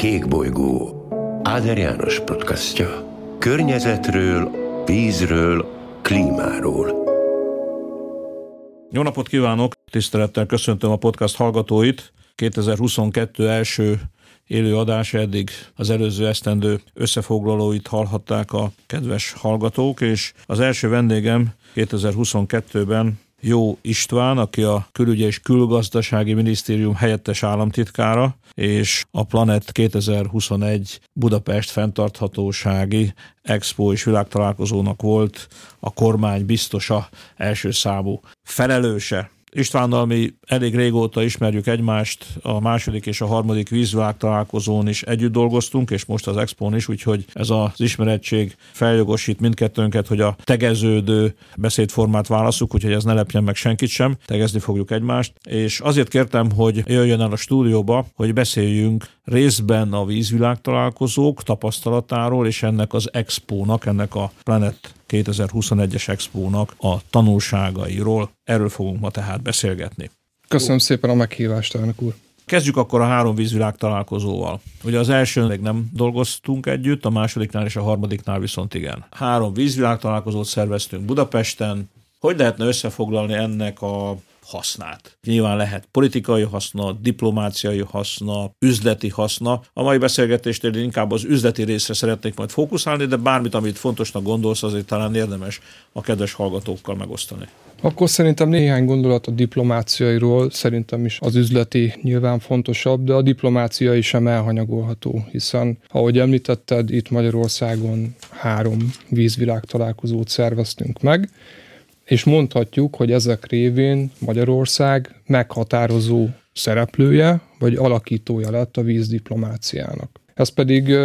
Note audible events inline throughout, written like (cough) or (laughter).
Kék bolygó Áder János podcastja. Környezetről, vízről, klímáról. Jó napot kívánok! Tisztelettel köszöntöm a podcast hallgatóit. 2022 első élő adás eddig az előző esztendő összefoglalóit hallhatták a kedves hallgatók, és az első vendégem 2022-ben jó István, aki a Külügyi és Külgazdasági Minisztérium helyettes államtitkára, és a Planet 2021 Budapest fenntarthatósági Expo és világtalálkozónak volt a kormány biztosa első számú felelőse. Istvánnal mi elég régóta ismerjük egymást, a második és a harmadik vízvilág találkozón is együtt dolgoztunk, és most az Expón is, úgyhogy ez az ismerettség feljogosít mindkettőnket, hogy a tegeződő beszédformát válaszuk, úgyhogy ez ne lepjen meg senkit sem, tegezni fogjuk egymást. És azért kértem, hogy jöjjön el a stúdióba, hogy beszéljünk részben a vízvilág találkozók tapasztalatáról, és ennek az Expónak, ennek a Planet 2021-es Expónak a tanulságairól. Erről fogunk ma tehát beszélgetni. Köszönöm szépen a meghívást, elnök úr. Kezdjük akkor a három vízvilág találkozóval. Ugye az első még nem dolgoztunk együtt, a másodiknál és a harmadiknál viszont igen. Három vízvilág találkozót szerveztünk Budapesten. Hogy lehetne összefoglalni ennek a hasznát. Nyilván lehet politikai haszna, diplomáciai haszna, üzleti haszna. A mai beszélgetésnél inkább az üzleti részre szeretnék majd fókuszálni, de bármit, amit fontosnak gondolsz, azért talán érdemes a kedves hallgatókkal megosztani. Akkor szerintem néhány gondolat a diplomáciairól, szerintem is az üzleti nyilván fontosabb, de a diplomáciai sem elhanyagolható, hiszen, ahogy említetted, itt Magyarországon három vízvilág találkozót szerveztünk meg, és mondhatjuk, hogy ezek révén Magyarország meghatározó szereplője, vagy alakítója lett a vízdiplomáciának. Ez pedig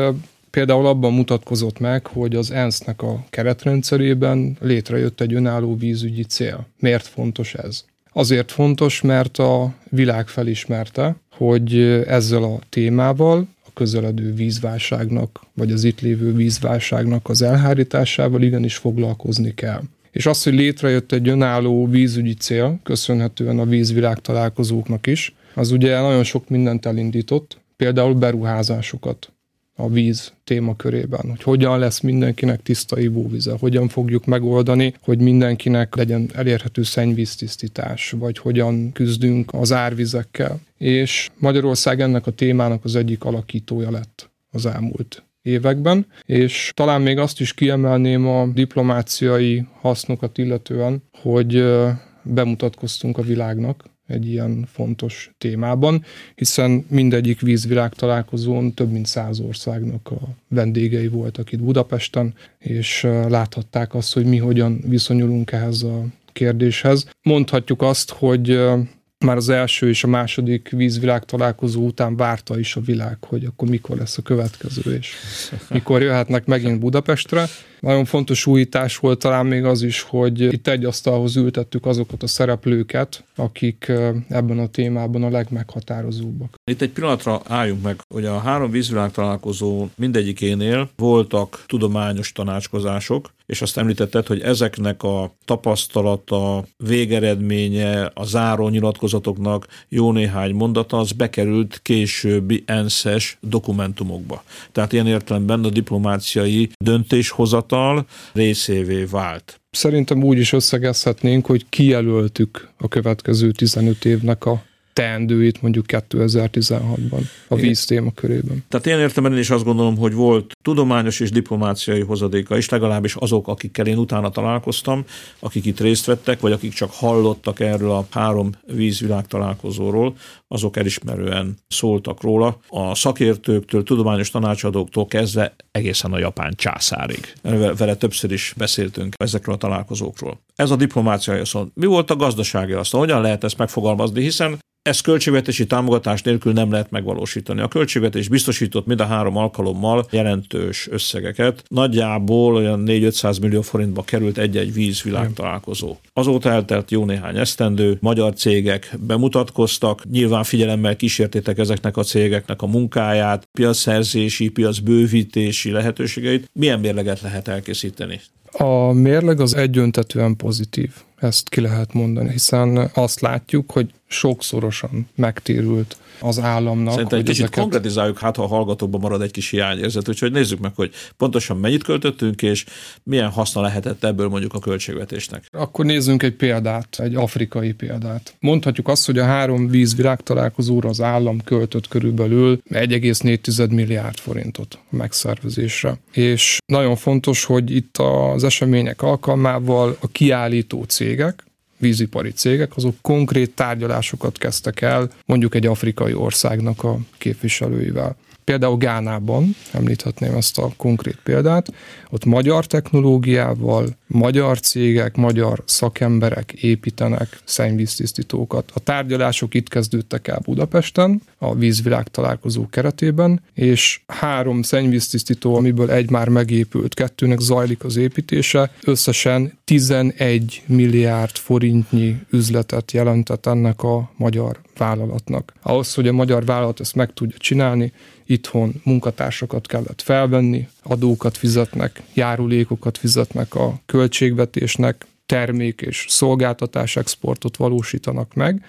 például abban mutatkozott meg, hogy az ENSZ-nek a keretrendszerében létrejött egy önálló vízügyi cél. Miért fontos ez? Azért fontos, mert a világ felismerte, hogy ezzel a témával, a közeledő vízválságnak, vagy az itt lévő vízválságnak az elhárításával igenis foglalkozni kell. És az, hogy létrejött egy önálló vízügyi cél, köszönhetően a vízvilág találkozóknak is, az ugye nagyon sok mindent elindított, például beruházásokat a víz témakörében, hogy hogyan lesz mindenkinek tiszta ivóvize, hogyan fogjuk megoldani, hogy mindenkinek legyen elérhető szennyvíztisztítás, vagy hogyan küzdünk az árvizekkel. És Magyarország ennek a témának az egyik alakítója lett az elmúlt években, és talán még azt is kiemelném a diplomáciai hasznokat illetően, hogy bemutatkoztunk a világnak egy ilyen fontos témában, hiszen mindegyik vízvilág találkozón több mint száz országnak a vendégei voltak itt Budapesten, és láthatták azt, hogy mi hogyan viszonyulunk ehhez a kérdéshez. Mondhatjuk azt, hogy már az első és a második vízvilág találkozó után várta is a világ, hogy akkor mikor lesz a következő, és mikor jöhetnek megint Budapestre. Nagyon fontos újítás volt talán még az is, hogy itt egy asztalhoz ültettük azokat a szereplőket, akik ebben a témában a legmeghatározóbbak. Itt egy pillanatra álljunk meg, hogy a három vízvilág találkozó mindegyikénél voltak tudományos tanácskozások, és azt említetted, hogy ezeknek a tapasztalata, végeredménye, a záró nyilatkozatoknak jó néhány mondata, az bekerült későbbi ENSZ-es dokumentumokba. Tehát ilyen értelemben a diplomáciai döntéshozat fiatal részévé vált. Szerintem úgy is összegezhetnénk, hogy kijelöltük a következő 15 évnek a teendőit mondjuk 2016-ban a víz téma körében. Tehát én értem én is azt gondolom, hogy volt tudományos és diplomáciai hozadéka is, legalábbis azok, akikkel én utána találkoztam, akik itt részt vettek, vagy akik csak hallottak erről a három vízvilág találkozóról, azok elismerően szóltak róla. A szakértőktől, tudományos tanácsadóktól kezdve egészen a japán császárig. Vele többször is beszéltünk ezekről a találkozókról. Ez a diplomáciai aszon. Mi volt a gazdasági aszon? Hogyan lehet ezt megfogalmazni? Hiszen ezt költségvetési támogatás nélkül nem lehet megvalósítani. A költségvetés biztosított mind a három alkalommal jelentős összegeket. Nagyjából olyan 4-500 millió forintba került egy-egy vízvilág találkozó. Azóta eltelt jó néhány esztendő, magyar cégek bemutatkoztak, nyilván figyelemmel kísértétek ezeknek a cégeknek a munkáját, piacszerzési, piacbővítési lehetőségeit. Milyen mérleget lehet elkészíteni? A mérleg az egyöntetően pozitív, ezt ki lehet mondani, hiszen azt látjuk, hogy sokszorosan megtérült az államnak. Szerintem egy kicsit ezeket... konkretizáljuk, hát ha a hallgatókban marad egy kis hiányérzet, úgyhogy nézzük meg, hogy pontosan mennyit költöttünk, és milyen haszna lehetett ebből mondjuk a költségvetésnek. Akkor nézzünk egy példát, egy afrikai példát. Mondhatjuk azt, hogy a három vízvilág találkozóra az állam költött körülbelül 1,4 milliárd forintot a megszervezésre. És nagyon fontos, hogy itt az események alkalmával a kiállító cégek, vízipari cégek, azok konkrét tárgyalásokat kezdtek el mondjuk egy afrikai országnak a képviselőivel. Például Gánában, említhetném ezt a konkrét példát, ott magyar technológiával, magyar cégek, magyar szakemberek építenek szennyvíztisztítókat. A tárgyalások itt kezdődtek el Budapesten, a vízvilág találkozó keretében, és három szennyvíztisztító, amiből egy már megépült, kettőnek zajlik az építése, összesen 11 milliárd forintnyi üzletet jelentett ennek a magyar vállalatnak. Ahhoz, hogy a magyar vállalat ezt meg tudja csinálni, itthon munkatársakat kellett felvenni, adókat fizetnek, járulékokat fizetnek a költségvetésnek, termék és szolgáltatás exportot valósítanak meg,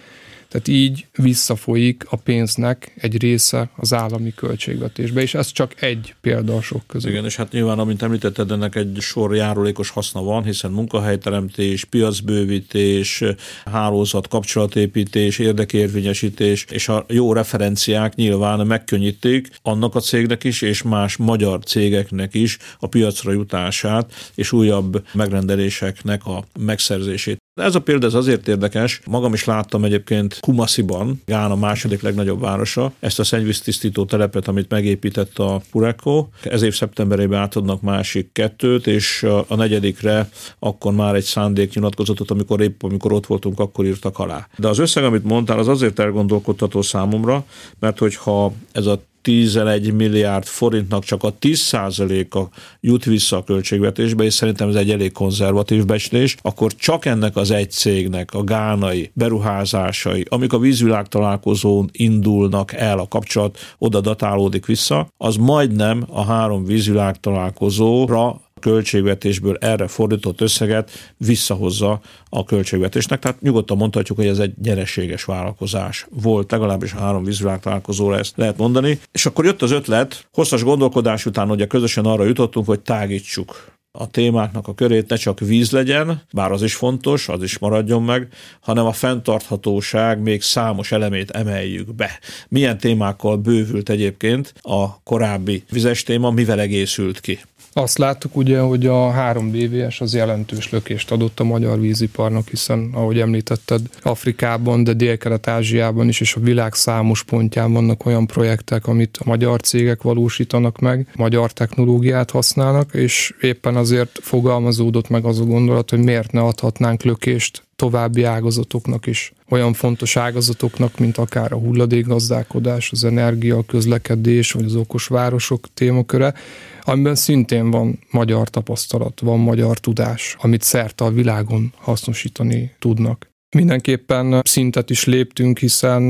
tehát így visszafolyik a pénznek egy része az állami költségvetésbe, és ez csak egy példa a sok közül. Igen, és hát nyilván, amint említetted, ennek egy sor járulékos haszna van, hiszen munkahelyteremtés, piacbővítés, hálózat, kapcsolatépítés, érdekérvényesítés, és a jó referenciák nyilván megkönnyítik annak a cégnek is, és más magyar cégeknek is a piacra jutását, és újabb megrendeléseknek a megszerzését. Ez a példa ez azért érdekes, magam is láttam egyébként Kumasiban, Gána második legnagyobb városa, ezt a szennyvíztisztító telepet, amit megépített a Pureko. Ez év szeptemberében átadnak másik kettőt, és a negyedikre akkor már egy szándéknyilatkozatot, amikor épp amikor ott voltunk, akkor írtak alá. De az összeg, amit mondtál, az azért elgondolkodtató számomra, mert hogyha ez a 11 milliárd forintnak csak a 10%-a jut vissza a költségvetésbe, és szerintem ez egy elég konzervatív becslés, akkor csak ennek az egy cégnek a gánai beruházásai, amik a vízvilág találkozón indulnak el, a kapcsolat oda datálódik vissza, az majdnem a három vízvilág találkozóra költségvetésből erre fordított összeget visszahozza a költségvetésnek. Tehát nyugodtan mondhatjuk, hogy ez egy nyereséges vállalkozás volt, legalábbis a három vízvilág találkozóra ezt lehet mondani. És akkor jött az ötlet, hosszas gondolkodás után ugye közösen arra jutottunk, hogy tágítsuk a témáknak a körét ne csak víz legyen, bár az is fontos, az is maradjon meg, hanem a fenntarthatóság még számos elemét emeljük be. Milyen témákkal bővült egyébként a korábbi vizes téma, mivel egészült ki? Azt láttuk ugye, hogy a 3 BVS az jelentős lökést adott a magyar víziparnak, hiszen ahogy említetted, Afrikában, de Dél-Kelet-Ázsiában is, és a világ számos pontján vannak olyan projektek, amit a magyar cégek valósítanak meg, magyar technológiát használnak, és éppen azért fogalmazódott meg az a gondolat, hogy miért ne adhatnánk lökést további ágazatoknak is, olyan fontos ágazatoknak, mint akár a hulladékgazdálkodás, az energia, a közlekedés, vagy az okos városok témaköre, amiben szintén van magyar tapasztalat, van magyar tudás, amit szerte a világon hasznosítani tudnak. Mindenképpen szintet is léptünk, hiszen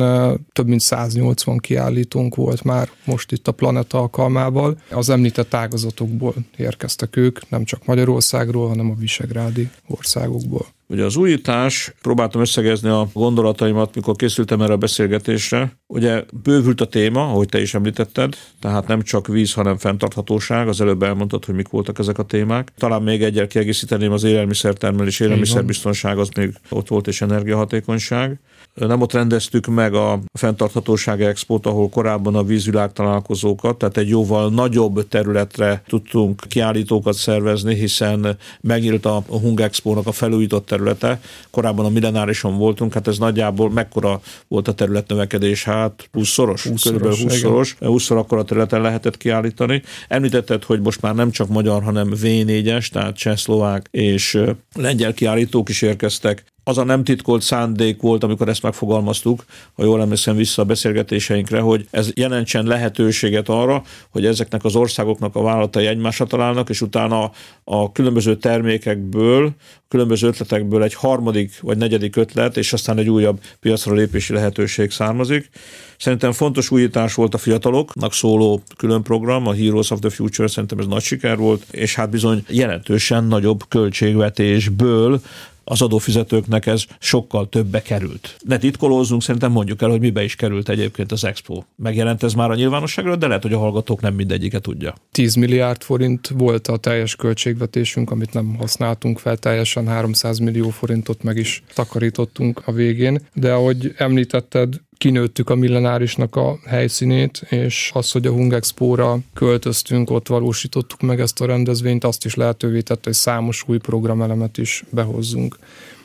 több mint 180 kiállítónk volt már most itt a Planeta alkalmával. Az említett ágazatokból érkeztek ők, nem csak Magyarországról, hanem a visegrádi országokból. Ugye az újítás, próbáltam összegezni a gondolataimat, mikor készültem erre a beszélgetésre. Ugye bővült a téma, ahogy te is említetted, tehát nem csak víz, hanem fenntarthatóság. Az előbb elmondtad, hogy mik voltak ezek a témák. Talán még egyel kiegészíteném az élelmiszertermelés, élelmiszerbiztonság, az még ott volt, és energiahatékonyság. Nem ott rendeztük meg a fenntarthatóság expót, ahol korábban a vízvilág találkozókat, tehát egy jóval nagyobb területre tudtunk kiállítókat szervezni, hiszen megnyílt a Hung Expo-nak a felújított területe. Korábban a millenárison voltunk, hát ez nagyjából mekkora volt a területnövekedés, hát 20-szoros, 20 körülbelül 20-szoros, 20 akkor a területen lehetett kiállítani. Említetted, hogy most már nem csak magyar, hanem V4-es, tehát csehszlovák és lengyel kiállítók is érkeztek az a nem titkolt szándék volt, amikor ezt megfogalmaztuk, ha jól emlékszem vissza a beszélgetéseinkre, hogy ez jelentsen lehetőséget arra, hogy ezeknek az országoknak a vállalatai egymásra találnak, és utána a különböző termékekből, különböző ötletekből egy harmadik vagy negyedik ötlet, és aztán egy újabb piacra lépési lehetőség származik. Szerintem fontos újítás volt a fiataloknak szóló külön program, a Heroes of the Future, szerintem ez nagy siker volt, és hát bizony jelentősen nagyobb költségvetésből az adófizetőknek ez sokkal többe került. Ne titkolózzunk, szerintem mondjuk el, hogy mibe is került egyébként az Expo. Megjelent ez már a nyilvánosságra, de lehet, hogy a hallgatók nem mindegyiket tudja. 10 milliárd forint volt a teljes költségvetésünk, amit nem használtunk fel teljesen, 300 millió forintot meg is takarítottunk a végén, de ahogy említetted, kinőttük a millenárisnak a helyszínét, és az, hogy a Hungexpo-ra költöztünk, ott valósítottuk meg ezt a rendezvényt, azt is lehetővé tette, hogy számos új programelemet is behozzunk.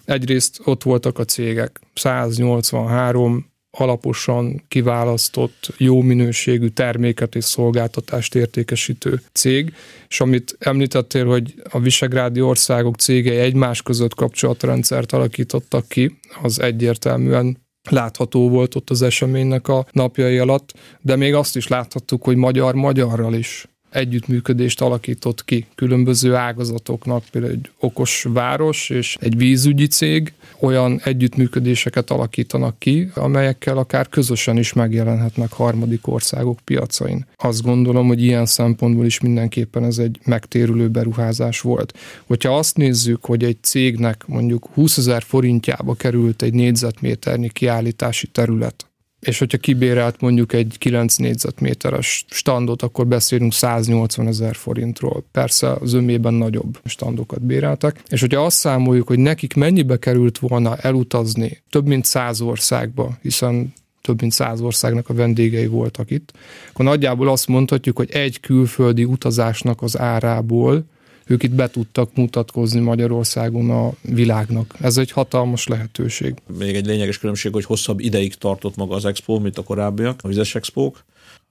Egyrészt ott voltak a cégek, 183 alaposan kiválasztott, jó minőségű terméket és szolgáltatást értékesítő cég, és amit említettél, hogy a visegrádi országok cégei egymás között kapcsolatrendszert alakítottak ki, az egyértelműen látható volt ott az eseménynek a napjai alatt, de még azt is láthattuk, hogy magyar-magyarral is együttműködést alakított ki különböző ágazatoknak, például egy okos város és egy vízügyi cég olyan együttműködéseket alakítanak ki, amelyekkel akár közösen is megjelenhetnek harmadik országok piacain. Azt gondolom, hogy ilyen szempontból is mindenképpen ez egy megtérülő beruházás volt. Hogyha azt nézzük, hogy egy cégnek mondjuk 20 ezer forintjába került egy négyzetméternyi kiállítási terület, és hogyha kibérelt mondjuk egy 9 négyzetméteres standot, akkor beszélünk 180 ezer forintról. Persze az ömében nagyobb standokat béreltek. És hogyha azt számoljuk, hogy nekik mennyibe került volna elutazni több mint száz országba, hiszen több mint száz országnak a vendégei voltak itt, akkor nagyjából azt mondhatjuk, hogy egy külföldi utazásnak az árából ők itt be tudtak mutatkozni Magyarországon a világnak. Ez egy hatalmas lehetőség. Még egy lényeges különbség, hogy hosszabb ideig tartott maga az expo, mint a korábbiak, a vizes expók.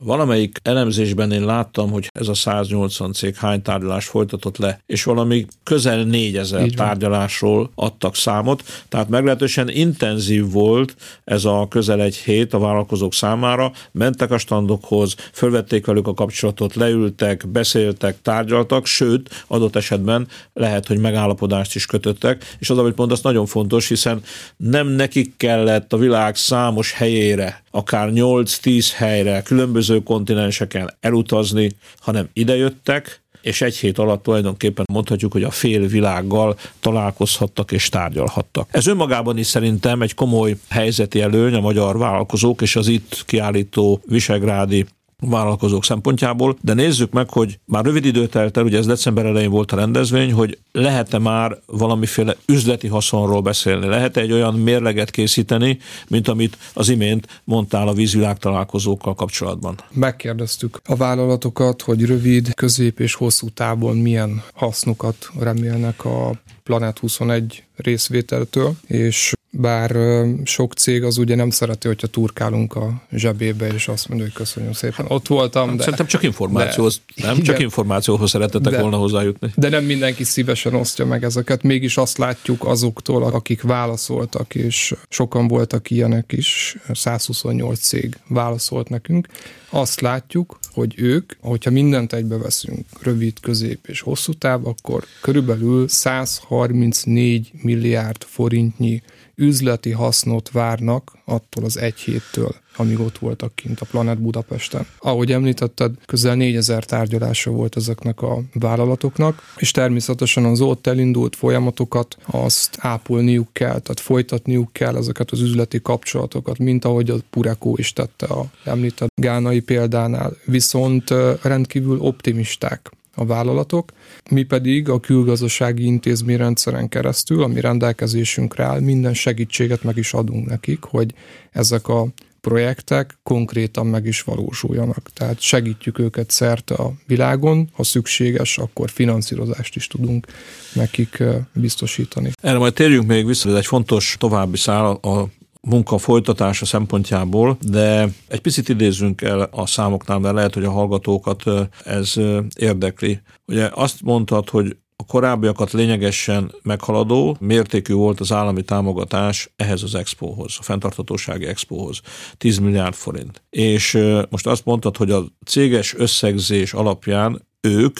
Valamelyik elemzésben én láttam, hogy ez a 180 cég hány tárgyalást folytatott le, és valami közel 4000 tárgyalásról adtak számot, tehát meglehetősen intenzív volt ez a közel egy hét a vállalkozók számára, mentek a standokhoz, fölvették velük a kapcsolatot, leültek, beszéltek, tárgyaltak, sőt, adott esetben lehet, hogy megállapodást is kötöttek, és az, amit mondasz, nagyon fontos, hiszen nem nekik kellett a világ számos helyére, akár 8-10 helyre, különböző különböző kontinenseken elutazni, hanem idejöttek, és egy hét alatt tulajdonképpen mondhatjuk, hogy a fél világgal találkozhattak és tárgyalhattak. Ez önmagában is szerintem egy komoly helyzeti előny a magyar vállalkozók és az itt kiállító visegrádi vállalkozók szempontjából, de nézzük meg, hogy már rövid idő telt el, ugye ez december elején volt a rendezvény, hogy lehet-e már valamiféle üzleti haszonról beszélni, lehet-e egy olyan mérleget készíteni, mint amit az imént mondtál a vízvilág találkozókkal kapcsolatban? Megkérdeztük a vállalatokat, hogy rövid, közép és hosszú távon milyen hasznokat remélnek a Planet 21 részvételtől, és bár sok cég az ugye nem szereti, hogyha turkálunk a zsebébe, és azt mondja, hogy köszönöm szépen, ott voltam. De, Szerintem csak információhoz, de, nem? Igen, csak információhoz szeretettek de, volna hozzájutni. De nem mindenki szívesen osztja meg ezeket, mégis azt látjuk azoktól, akik válaszoltak, és sokan voltak ilyenek is, 128 cég válaszolt nekünk, azt látjuk, hogy ők, hogyha mindent egybe veszünk, rövid, közép és hosszú táv, akkor körülbelül 134 milliárd forintnyi üzleti hasznot várnak attól az egy héttől, amíg ott voltak kint a Planet Budapesten. Ahogy említetted, közel 4000 tárgyalása volt ezeknek a vállalatoknak, és természetesen az ott elindult folyamatokat azt ápolniuk kell, tehát folytatniuk kell ezeket az üzleti kapcsolatokat, mint ahogy a Pureco is tette a említett gánai példánál. Viszont rendkívül optimisták a vállalatok, mi pedig a külgazdasági intézményrendszeren keresztül, ami rendelkezésünkre áll, minden segítséget meg is adunk nekik, hogy ezek a projektek konkrétan meg is valósuljanak. Tehát segítjük őket szerte a világon, ha szükséges, akkor finanszírozást is tudunk nekik biztosítani. Erre majd térjünk még vissza, ez egy fontos további szál a munka folytatása szempontjából, de egy picit idézzünk el a számoknál, mert lehet, hogy a hallgatókat ez érdekli. Ugye azt mondtad, hogy a korábbiakat lényegesen meghaladó mértékű volt az állami támogatás ehhez az expóhoz, a fenntarthatósági expóhoz. 10 milliárd forint. És most azt mondtad, hogy a céges összegzés alapján ők,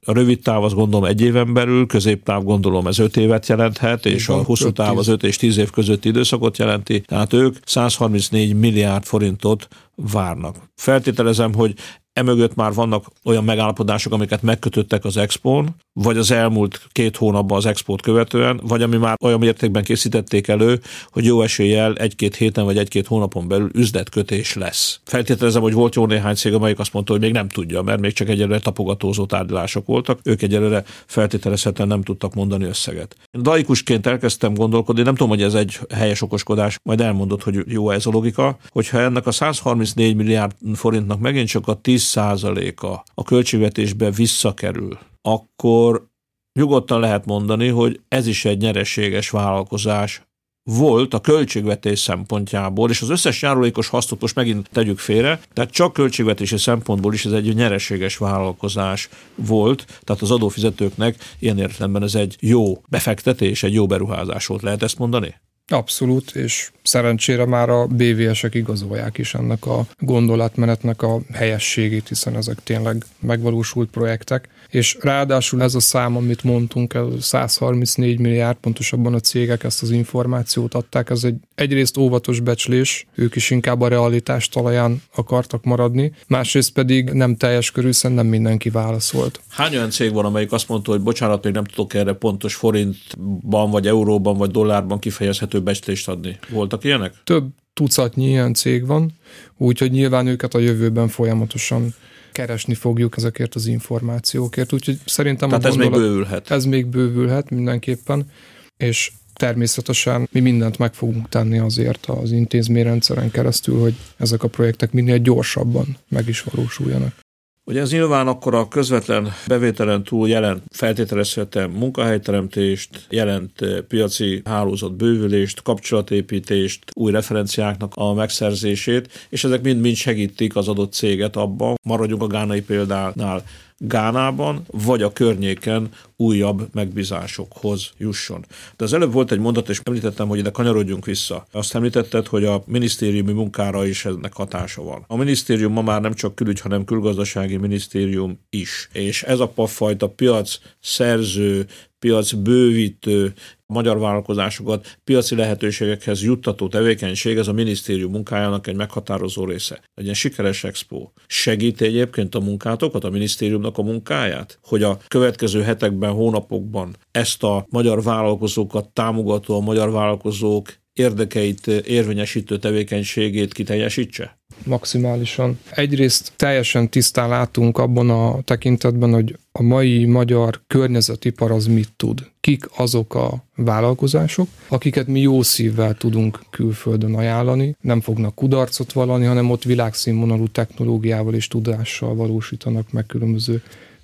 a rövid táv az gondolom egy éven belül, középtáv gondolom ez öt évet jelenthet, és a hosszú táv az öt és tíz év közötti időszakot jelenti, tehát ők 134 milliárd forintot várnak. Feltételezem, hogy Emögött már vannak olyan megállapodások, amiket megkötöttek az Expon, vagy az elmúlt két hónapban az Expót követően, vagy ami már olyan mértékben készítették elő, hogy jó eséllyel egy-két héten vagy egy-két hónapon belül üzletkötés lesz. Feltételezem, hogy volt jó néhány cég, amelyik azt mondta, hogy még nem tudja, mert még csak egyelőre tapogatózó tárgyalások voltak, ők egyelőre feltételezhetően nem tudtak mondani összeget. Daikusként elkezdtem gondolkodni, nem tudom, hogy ez egy helyes okoskodás, majd elmondod, hogy jó ez a logika, hogyha ennek a 134 milliárd forintnak megint csak a 10 10%-a a költségvetésbe visszakerül, akkor nyugodtan lehet mondani, hogy ez is egy nyereséges vállalkozás volt a költségvetés szempontjából, és az összes járulékos hasznot most megint tegyük félre, tehát csak költségvetési szempontból is ez egy nyereséges vállalkozás volt, tehát az adófizetőknek ilyen értelemben ez egy jó befektetés, egy jó beruházás volt, lehet ezt mondani? Abszolút, és szerencsére már a BVS-ek igazolják is ennek a gondolatmenetnek a helyességét, hiszen ezek tényleg megvalósult projektek. És ráadásul ez a szám, amit mondtunk, ez 134 milliárd, pontosabban a cégek ezt az információt adták, ez egy egyrészt óvatos becslés, ők is inkább a realitás talaján akartak maradni, másrészt pedig nem teljes körül, hiszen nem mindenki válaszolt. Hány olyan cég van, amelyik azt mondta, hogy bocsánat, még nem tudok erre pontos forintban, vagy euróban, vagy dollárban kifejezhető becslést adni? Voltak ilyenek? Több tucatnyi ilyen cég van, úgyhogy nyilván őket a jövőben folyamatosan keresni fogjuk ezekért az információkért, úgyhogy szerintem Tehát a ez még bővülhet. Ez még bővülhet mindenképpen, és természetesen mi mindent meg fogunk tenni azért az intézményrendszeren keresztül, hogy ezek a projektek minél gyorsabban meg is valósuljanak. Ugye ez nyilván akkor a közvetlen bevételen túl jelent feltételezhetem munkahelyteremtést, jelent eh, piaci hálózat bővülést, kapcsolatépítést, új referenciáknak a megszerzését, és ezek mind-mind segítik az adott céget abban, maradjunk a gánai példánál, Gánában, vagy a környéken újabb megbízásokhoz jusson. De az előbb volt egy mondat, és említettem, hogy ide kanyarodjunk vissza. Azt említetted, hogy a minisztériumi munkára is ennek hatása van. A minisztérium ma már nem csak külügy, hanem külgazdasági minisztérium is. És ez a fajta piac szerző, piac bővítő, magyar vállalkozásokat piaci lehetőségekhez juttató tevékenység, ez a minisztérium munkájának egy meghatározó része. Egy ilyen sikeres expo. Segíti egyébként a munkátokat, a minisztériumnak a munkáját, hogy a következő hetekben, hónapokban ezt a magyar vállalkozókat támogató, a magyar vállalkozók érdekeit érvényesítő tevékenységét kiteljesítse? Maximálisan. Egyrészt teljesen tisztán látunk abban a tekintetben, hogy a mai magyar környezetipar az mit tud. Kik azok a vállalkozások, akiket mi jó szívvel tudunk külföldön ajánlani, nem fognak kudarcot vallani, hanem ott világszínvonalú technológiával és tudással valósítanak meg különböző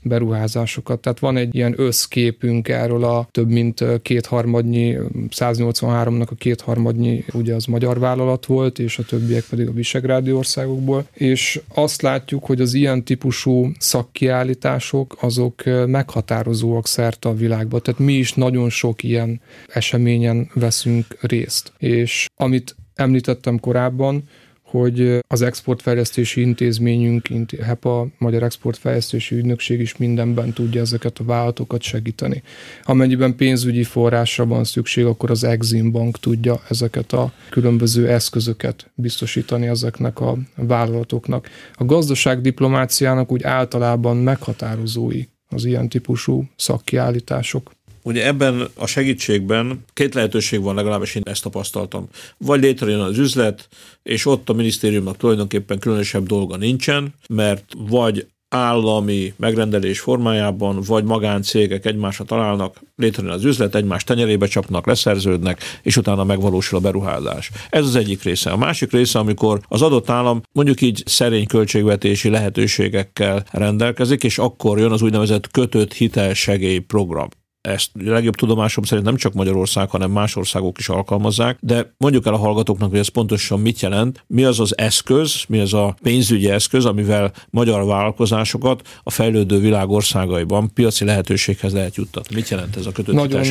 beruházásokat. Tehát van egy ilyen összképünk erről a több mint kétharmadnyi, 183-nak a kétharmadnyi, ugye az magyar vállalat volt, és a többiek pedig a visegrádi országokból. És azt látjuk, hogy az ilyen típusú szakkiállítások azok meghatározóak szerte a világban. Tehát mi is nagyon sok ilyen eseményen veszünk részt. És amit említettem korábban, hogy az exportfejlesztési intézményünk, HEPA, Magyar Exportfejlesztési Ügynökség is mindenben tudja ezeket a vállalatokat segíteni. Amennyiben pénzügyi forrásra van szükség, akkor az Exim Bank tudja ezeket a különböző eszközöket biztosítani ezeknek a vállalatoknak. A gazdaságdiplomáciának úgy általában meghatározói az ilyen típusú szakkiállítások. Ugye ebben a segítségben két lehetőség van, legalábbis én ezt tapasztaltam. Vagy létrejön az üzlet, és ott a minisztériumnak tulajdonképpen különösebb dolga nincsen, mert vagy állami megrendelés formájában, vagy magáncégek egymásra találnak, létrejön az üzlet, egymás tenyerébe csapnak, leszerződnek, és utána megvalósul a beruházás. Ez az egyik része. A másik része, amikor az adott állam mondjuk így szerény költségvetési lehetőségekkel rendelkezik, és akkor jön az úgynevezett kötött hitelsegély program. Ezt legjobb tudomásom szerint nem csak Magyarország, hanem más országok is alkalmazzák, de mondjuk el a hallgatóknak, hogy ez pontosan mit jelent, mi az az eszköz, mi az a pénzügyi eszköz, amivel magyar vállalkozásokat a fejlődő világ országaiban piaci lehetőséghez lehet juttatni. Mit jelent ez a kötött nagyon,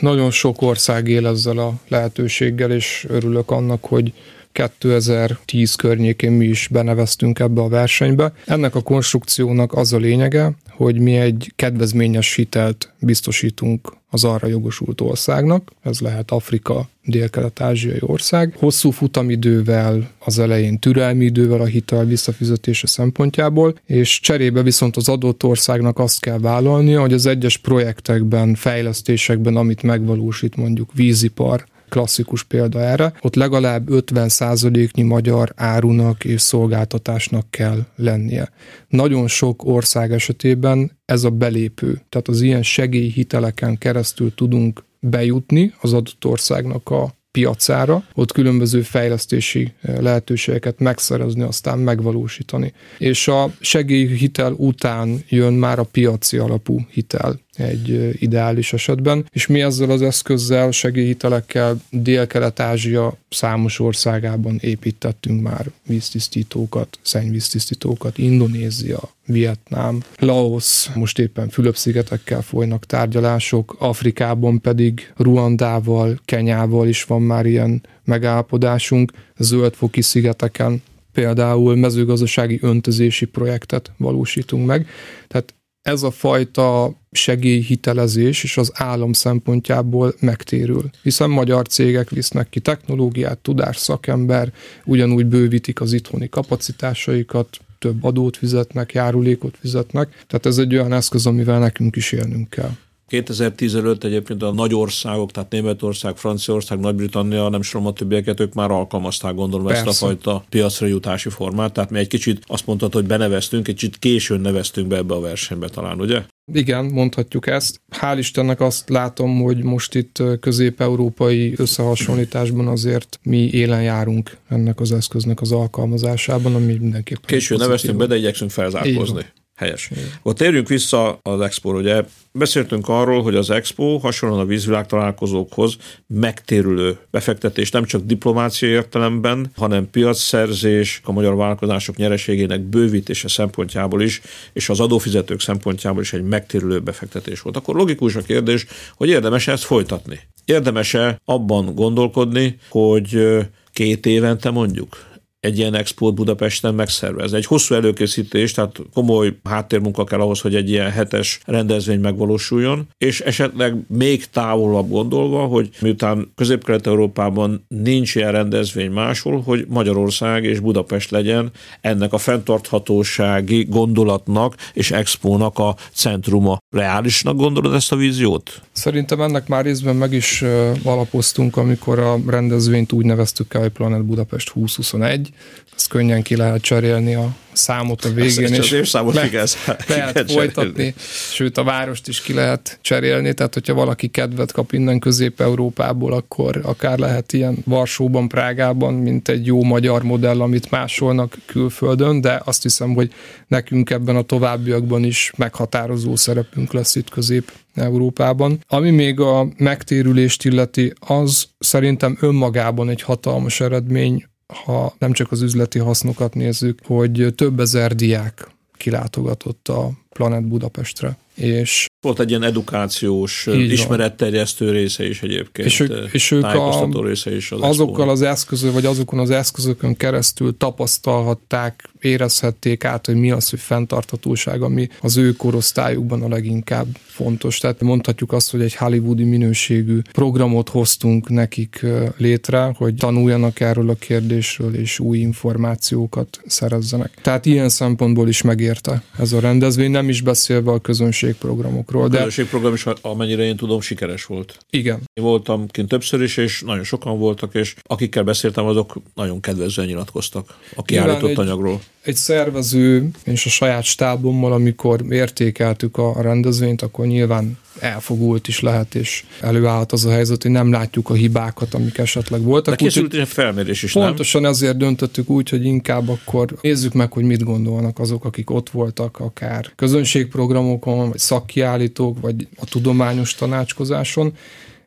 nagyon sok ország él ezzel a lehetőséggel, és örülök annak, hogy 2010 környékén mi is beneveztünk ebbe a versenybe. Ennek a konstrukciónak az a lényege, hogy mi egy kedvezményes hitelt biztosítunk az arra jogosult országnak, ez lehet Afrika, dél-kelet-ázsiai ország. Hosszú futamidővel, az elején türelmi idővel a hitel visszafizetése szempontjából, és cserébe viszont az adott országnak azt kell vállalnia, hogy az egyes projektekben, fejlesztésekben, amit megvalósít mondjuk vízipar, klasszikus példa erre, ott legalább 50%-nyi magyar árunak és szolgáltatásnak kell lennie. Nagyon sok ország esetében ez a belépő, tehát az ilyen segélyhiteleken keresztül tudunk bejutni az adott országnak a piacára, ott különböző fejlesztési eh, lehetőségeket megszerezni, aztán megvalósítani. És a segélyhitel után jön már a piaci alapú hitel egy ideális esetben, és mi ezzel az eszközzel, segélyhitelekkel Dél-Kelet-Ázsia számos országában építettünk már víztisztítókat, szennyvíztisztítókat, Indonézia, Vietnám, Laos, most éppen Fülöp-szigetekkel folynak tárgyalások, Afrikában pedig Ruandával, Kenyával is van már ilyen megállapodásunk, zöldfoki szigeteken például mezőgazdasági öntözési projektet valósítunk meg. Tehát ez a fajta segélyhitelezés és az állam szempontjából megtérül. Hiszen magyar cégek visznek ki technológiát, tudás, szakember, ugyanúgy bővítik az itthoni kapacitásaikat, több adót fizetnek, járulékot fizetnek. Tehát ez egy olyan eszköz, amivel nekünk is élnünk kell. 2010 előtt egyébként a nagy országok, tehát Németország, Franciaország, Nagy-Britannia, nem sorom a többieket, ők már alkalmazták gondolom Persze. ezt a fajta piacra jutási formát. Tehát mi egy kicsit azt mondtad, hogy beneveztünk, egy kicsit későn neveztünk be ebbe a versenybe talán, ugye? Igen, mondhatjuk ezt. Hál' Istennek azt látom, hogy most itt közép-európai összehasonlításban azért mi élen járunk ennek az eszköznek az alkalmazásában, ami mindenképpen... Későn neveztünk be, de igyekszünk felzárkózni. Helyes. Akkor térjünk vissza az expo ugye beszéltünk arról, hogy az expo hasonlóan a vízvilág találkozókhoz megtérülő befektetés nem csak diplomáciai értelemben, hanem piacszerzés, a magyar vállalkozások nyereségének bővítése szempontjából is, és az adófizetők szempontjából is egy megtérülő befektetés volt. Akkor logikus a kérdés, hogy érdemes ezt folytatni. Érdemes-e abban gondolkodni, hogy két évente mondjuk egy ilyen export Budapesten megszervezni. Egy hosszú előkészítés, tehát komoly háttérmunka kell ahhoz, hogy egy ilyen hetes rendezvény megvalósuljon, és esetleg még távolabb gondolva, hogy miután Közép-Kelet-Európában nincs ilyen rendezvény máshol, hogy Magyarország és Budapest legyen ennek a fenntarthatósági gondolatnak és expónak a centruma. Reálisnak gondolod ezt a víziót? Szerintem ennek már részben meg is alapoztunk, amikor a rendezvényt úgy neveztük el, hogy Planet Budapest 2021, ezt könnyen ki lehet cserélni a számot a végén, és évszámot le, igaz, lehet (laughs) folytatni, cserélni. sőt a várost is ki lehet cserélni, tehát hogyha valaki kedvet kap innen Közép-Európából, akkor akár lehet ilyen Varsóban, Prágában, mint egy jó magyar modell, amit másolnak külföldön, de azt hiszem, hogy nekünk ebben a továbbiakban is meghatározó szerepünk lesz itt Közép Európában. Ami még a megtérülést illeti, az szerintem önmagában egy hatalmas eredmény, ha nem csak az üzleti hasznokat nézzük, hogy több ezer diák kilátogatott a Planet Budapestre. És volt egy ilyen edukációs, ismeretterjesztő része is egyébként. És ők, és ők a, része is az azokkal az eszközök, vagy azokon az eszközökön keresztül tapasztalhatták, érezhették át, hogy mi az, hogy fenntarthatóság, ami az ő korosztályukban a leginkább fontos. Tehát mondhatjuk azt, hogy egy hollywoodi minőségű programot hoztunk nekik létre, hogy tanuljanak erről a kérdésről, és új információkat szerezzenek. Tehát ilyen szempontból is megérte ez a rendezvény, nem is beszélve a közönségprogramokról közönségprogram. De... A közönségprogram is, amennyire én tudom, sikeres volt. Igen. Én voltam kint többször is, és nagyon sokan voltak, és akikkel beszéltem, azok nagyon kedvezően nyilatkoztak a kiállított egy, anyagról. egy szervező és a saját stábommal, amikor értékeltük a rendezvényt, akkor nyilván elfogult is lehet, és előállhat az a helyzet, hogy nem látjuk a hibákat, amik esetleg voltak. De készült egy felmérés is, Pontosan nem? ezért döntöttük úgy, hogy inkább akkor nézzük meg, hogy mit gondolnak azok, akik ott voltak, akár közönségprogramokon, vagy szakkiállítók, vagy a tudományos tanácskozáson,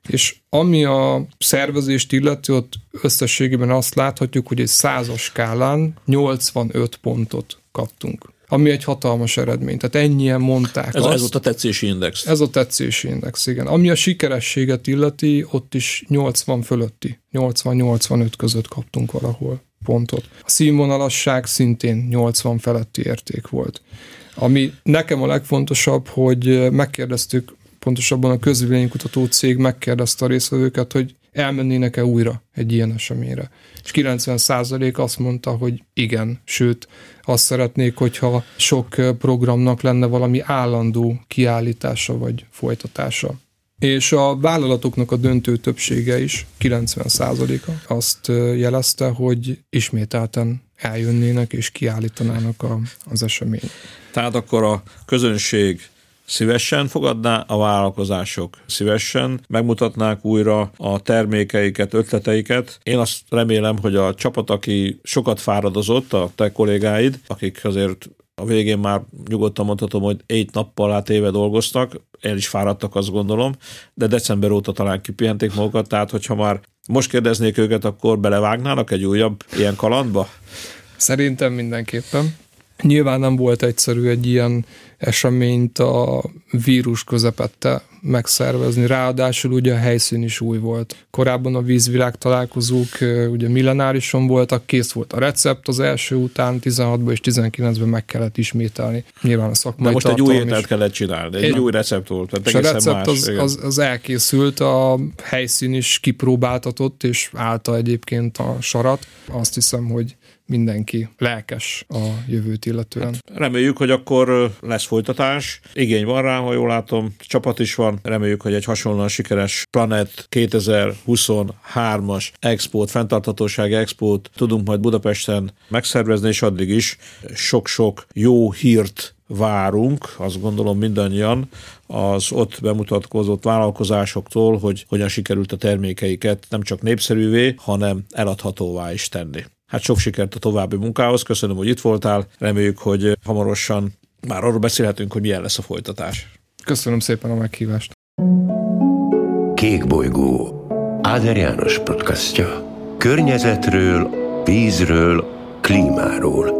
és ami a szervezést illeti, ott összességében azt láthatjuk, hogy egy százas skálán 85 pontot kaptunk ami egy hatalmas eredmény. Tehát ennyien mondták ez, azt. Ez ott a tetszési index. Ez a tetszési index, igen. Ami a sikerességet illeti, ott is 80 fölötti, 80-85 között kaptunk valahol pontot. A színvonalasság szintén 80 feletti érték volt. Ami nekem a legfontosabb, hogy megkérdeztük pontosabban a közvéleménykutató cég megkérdezte a részvevőket, hogy elmennének-e újra egy ilyen eseményre. És 90% azt mondta, hogy igen, sőt, azt szeretnék, hogyha sok programnak lenne valami állandó kiállítása vagy folytatása. És a vállalatoknak a döntő többsége is, 90%-a azt jelezte, hogy ismételten eljönnének és kiállítanának a, az esemény. Tehát akkor a közönség szívesen fogadná, a vállalkozások szívesen megmutatnák újra a termékeiket, ötleteiket. Én azt remélem, hogy a csapat, aki sokat fáradozott, a te kollégáid, akik azért a végén már nyugodtan mondhatom, hogy egy nappal át éve dolgoztak, el is fáradtak, azt gondolom, de december óta talán kipihenték magukat, tehát hogyha már most kérdeznék őket, akkor belevágnának egy újabb ilyen kalandba? Szerintem mindenképpen. Nyilván nem volt egyszerű egy ilyen eseményt a vírus közepette megszervezni. Ráadásul ugye a helyszín is új volt. Korábban a vízvilág találkozók ugye millenárison voltak, kész volt a recept az első után, 16-ban és 19-ben meg kellett ismételni. Nyilván a szakmai De most egy új ételt kellett csinálni, egy, egy új recept volt. Tehát és a recept más, az, az, az elkészült, a helyszín is kipróbáltatott, és állta egyébként a sarat. Azt hiszem, hogy mindenki lelkes a jövőt illetően. Hát reméljük, hogy akkor lesz folytatás. Igény van rá, ha jól látom, csapat is van. Reméljük, hogy egy hasonlóan sikeres Planet 2023-as expót, fenntarthatóság expót tudunk majd Budapesten megszervezni, és addig is sok-sok jó hírt várunk, azt gondolom mindannyian, az ott bemutatkozott vállalkozásoktól, hogy hogyan sikerült a termékeiket nem csak népszerűvé, hanem eladhatóvá is tenni. Hát sok sikert a további munkához, köszönöm, hogy itt voltál, reméljük, hogy hamarosan már arról beszélhetünk, hogy milyen lesz a folytatás. Köszönöm szépen a meghívást. Kék bolygó, Áder János podcastja. Környezetről, vízről, klímáról –